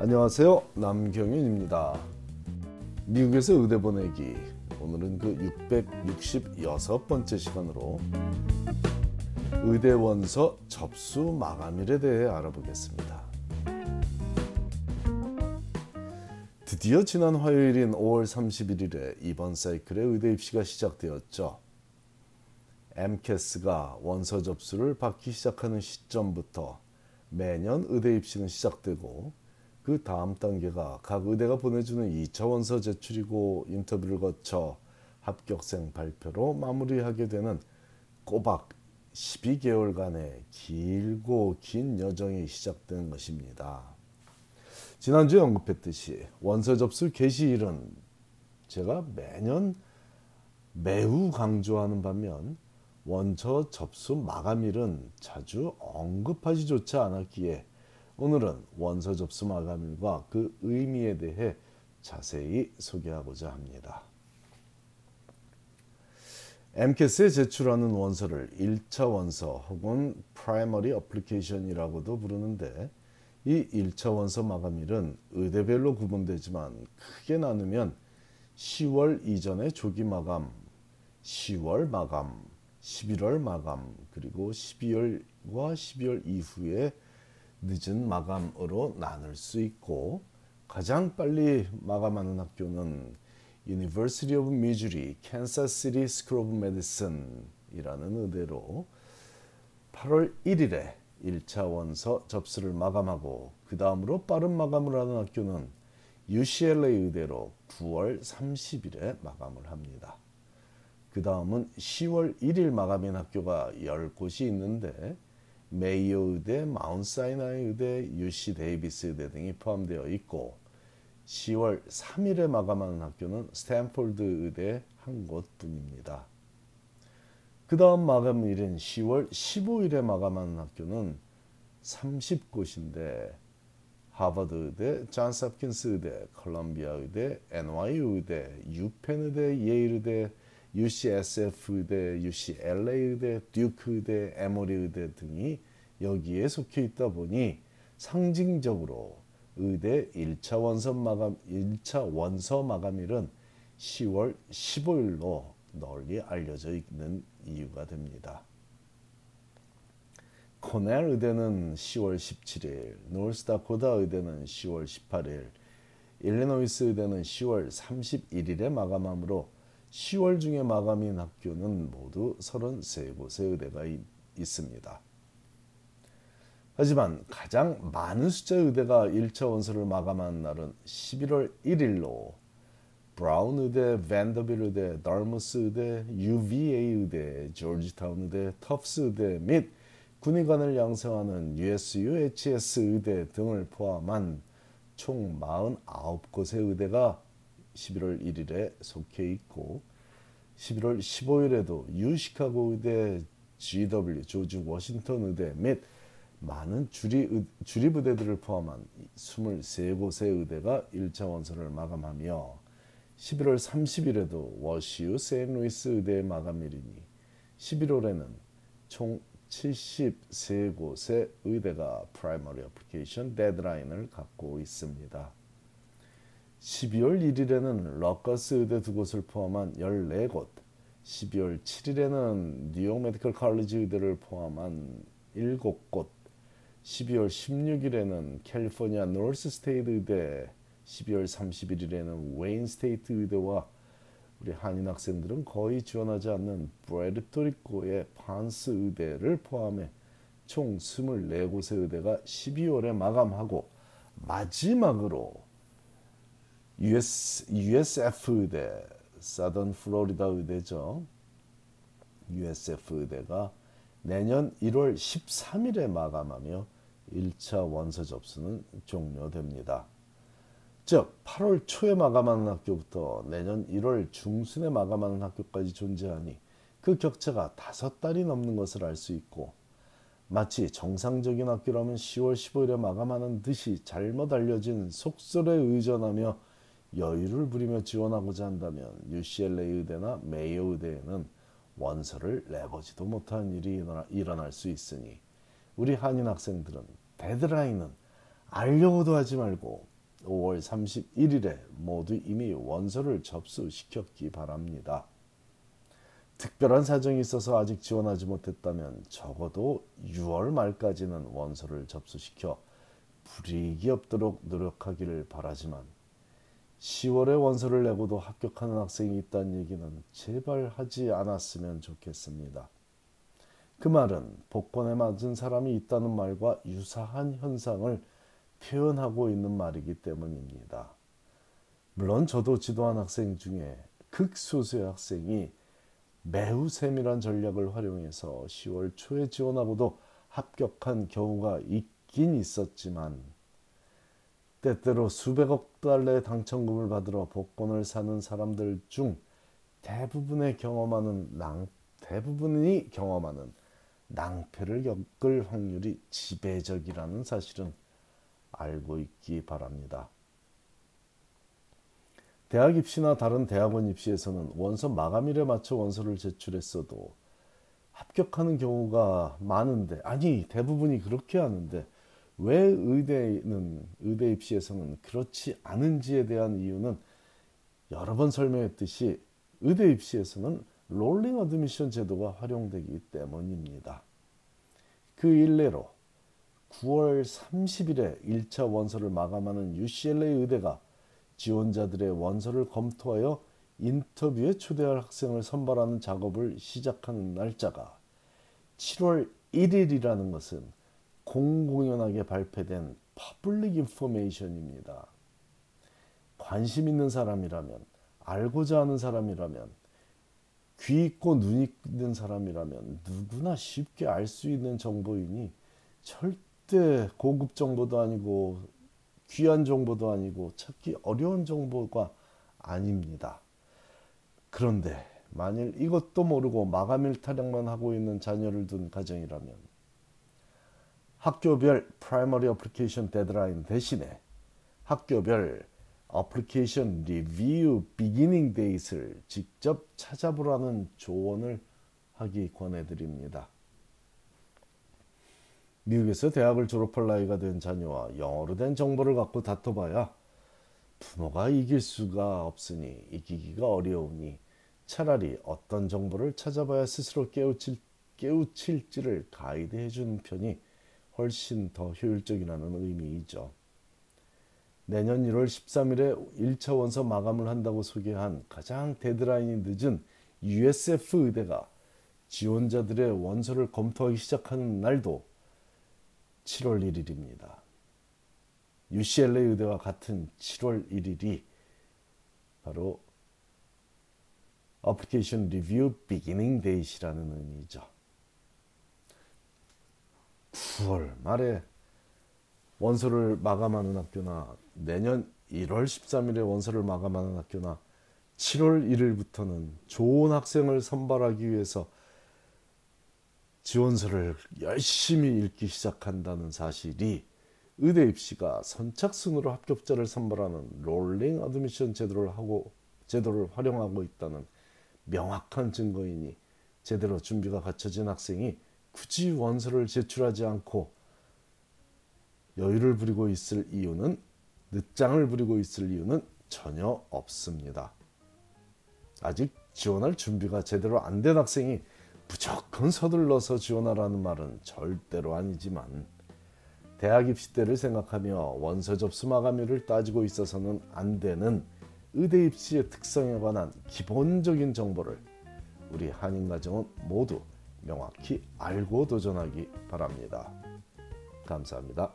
안녕하세요. 남경윤입니다. 미국에서 의대 보내기. 오늘은 그 666번째 시간으로 의대 원서 접수 마감일에 대해 알아보겠습니다. 드디어 지난 화요일인 5월 31일에 이번 사이클의 의대 입시가 시작되었죠. MCAS가 원서 접수를 받기 시작하는 시점부터 매년 의대 입시는 시작되고 그 다음 단계가 각 의대가 보내주는 2차 원서 제출이고 인터뷰를 거쳐 합격생 발표로 마무리하게 되는 꼬박 12개월간의 길고 긴 여정이 시작된 것입니다. 지난주에 언급했듯이 원서 접수 개시일은 제가 매년 매우 강조하는 반면 원서 접수 마감일은 자주 언급하지조차 않았기에 오늘은 원서 접수 마감일과 그 의미에 대해 자세히 소개하고자 합니다. MCAS에 제출하는 원서를 1차 원서 혹은 Primary Application이라고도 부르는데 이 1차 원서 마감일은 의대별로 구분되지만 크게 나누면 10월 이전의 조기 마감, 10월 마감, 11월 마감, 그리고 12월과 12월 이후에 늦은 마감으로 나눌 수 있고 가장 빨리 마감하는 학교는 University of Missouri, Kansas City School of Medicine이라는 의대로 8월 1일에 1차 원서 접수를 마감하고 그 다음으로 빠른 마감을 하는 학교는 UCLA 의대로 9월 30일에 마감을 합니다. 그 다음은 10월 1일 마감인 학교가 10곳이 있는데 메이오 의대, 마운사이나이 의대, UC 데이비스 의대 등이 포함되어 있고 10월 3일에 마감하는 학교는 스탠포드 의대 한 곳뿐입니다. 그 다음 마감일인 10월 15일에 마감하는 학교는 30곳인데 하버드 의대, 존스 홉킨스 의대, 컬럼비아 의대, NYU 의대, 유펜 의대, 예일 의대, UCSF 의대, UCLA 의대, 듀크 의대, 에모리 의대 등이 여기에 속해 있다 보니 상징적으로 의대 1차 원서 마감 1차 원서 마감일은 10월 15일로 널리 알려져 있는 이유가 됩니다. 코넬 의대는 10월 17일, 노스다코다 의대는 10월 18일, 일리노이스 의대는 10월 31일에 마감하므로 10월 중에 마감인 학교는 모두 33곳의 의대가 있습니다. 하지만 가장 많은 숫자의 의대가 1차 원서를 마감한 날은 11월 1일로 브라운 의대, 밴더빌 의대, 달머스 의대, UVA 의대, 조지타운 의대, 터프스 의대 및 군의관을 양성하는 USUHS 의대 등을 포함한 총 49곳의 의대가 11월 1일에 속해 있고 11월 15일에도 유시카고 의대, GW 조지 워싱턴 의대 및 많은 주리, 주리 부대들을 포함한 23곳의 의대가 1차 원서를 마감하며 11월 30일에도 워시우 세인루이스 의대의 마감일이니 11월에는 총 73곳의 의대가 primary application deadline을 갖고 있습니다. 12월 1일에는 럿거스 의대 두 곳을 포함한 14곳, 12월 7일에는 New York Medical College 의대를 포함한 7곳, 12월 16일에는 California Northstate 의대, 12월 31일에는 Wayne State 의대와 우리 한인 학생들은 거의 지원하지 않는 브레르토리코의 판스 의대를 포함해 총 24곳의 의대가 12월에 마감하고 마지막으로 US, USF 의대, 사던 플로리다 의대죠. USF 의대가 내년 1월 13일에 마감하며 1차 원서 접수는 종료됩니다. 즉 8월 초에 마감하는 학교부터 내년 1월 중순에 마감하는 학교까지 존재하니 그 격차가 다섯 달이 넘는 것을 알 수 있고 마치 정상적인 학교라면 10월 15일에 마감하는 듯이 잘못 알려진 속설에 의존하며 여유를 부리며 지원하고자 한다면 UCLA 의대나 메이오 의대에는 원서를 내보지도 못한 일이 일어날 수 있으니 우리 한인 학생들은 데드라인은 알려고도 하지 말고 5월 31일에 모두 이미 원서를 접수시켰기 바랍니다. 특별한 사정이 있어서 아직 지원하지 못했다면 적어도 6월 말까지는 원서를 접수시켜 불이익이 없도록 노력하기를 바라지만 10월에 원서를 내고도 합격하는 학생이 있다는 얘기는 제발 하지 않았으면 좋겠습니다. 그 말은 복권에 맞은 사람이 있다는 말과 유사한 현상을 표현하고 있는 말이기 때문입니다. 물론 저도 지도한 학생 중에 극소수의 학생이 매우 세밀한 전략을 활용해서 10월 초에 지원하고도 합격한 경우가 있긴 있었지만 때때로 수백억 달러의 당첨금을 받으러 복권을 사는 사람들 중 대부분의 경험하는 낭 대부분이 경험하는 낭패를 겪을 확률이 지배적이라는 사실은 알고 있기 바랍니다. 대학 입시나 다른 대학원 입시에서는 원서 마감일에 맞춰 원서를 제출했어도 합격하는 경우가 많은데 아니 대부분이 그렇게 하는데 왜 의대는 의대 입시에서는 그렇지 않은지에 대한 이유는 여러 번 설명했듯이 의대 입시에서는 rolling admission 제도가 활용되기 때문입니다. 그 일례로 9월 30일에 1차 원서를 마감하는 UCLA 의대가 지원자들의 원서를 검토하여 인터뷰에 초대할 학생을 선발하는 작업을 시작하는 날짜가 7월 1일이라는 것은 공공연하게 발표된 public information입니다. 관심 있는 사람이라면 알고자 하는 사람이라면 귀 있고 눈 있는 사람이라면 누구나 쉽게 알 수 있는 정보이니 절대 고급 정보도 아니고 귀한 정보도 아니고 찾기 어려운 정보가 아닙니다. 그런데 만일 이것도 모르고 마감일 타령만 하고 있는 자녀를 둔 가정이라면 학교별 primary application deadline 대신에 학교별 application review beginning date를 직접 찾아보라는 조언을 하기 권해드립니다. 미국에서 대학을 졸업할 나이가 된 자녀와 영어로 된 정보를 갖고 다퉈봐야 부모가 이길 수가 없으니 이기기가 어려우니 차라리 어떤 정보를 찾아봐야 스스로 깨우칠, 깨우칠지를 가이드해 주는 편이 훨씬 더 효율적이라는 의미이죠. 내년 1월 13일에 1차 원서 마감을 한다고 소개한 가장 데드라인이 늦은 USF 의대가 지원자들의 원서를 검토하기 시작하는 날도 7월 1일입니다. UCLA 의대와 같은 7월 1일이 바로 application review beginning date이라는 의미죠. 9월 말에 원서를 마감하는 학교나 내년 1월 13일에 원서를 마감하는 학교나 7월 1일부터는 좋은 학생을 선발하기 위해서 지원서를 열심히 읽기 시작한다는 사실이 의대 입시가 선착순으로 합격자를 선발하는 rolling admission 제도를 하고 제도를 활용하고 있다는 명확한 증거이니 제대로 준비가 갖춰진 학생이 굳이 원서를 제출하지 않고 여유를 부리고 있을 이유는 늦장을 부리고 있을 이유는 전혀 없습니다. 아직 지원할 준비가 제대로 안 된 학생이 무조건 서둘러서 지원하라는 말은 절대로 아니지만 대학 입시 때를 생각하며 원서 접수 마감일을 따지고 있어서는 안 되는 의대 입시의 특성에 관한 기본적인 정보를 우리 한인 가정은 모두 명확히 알고 도전하기 바랍니다. 감사합니다.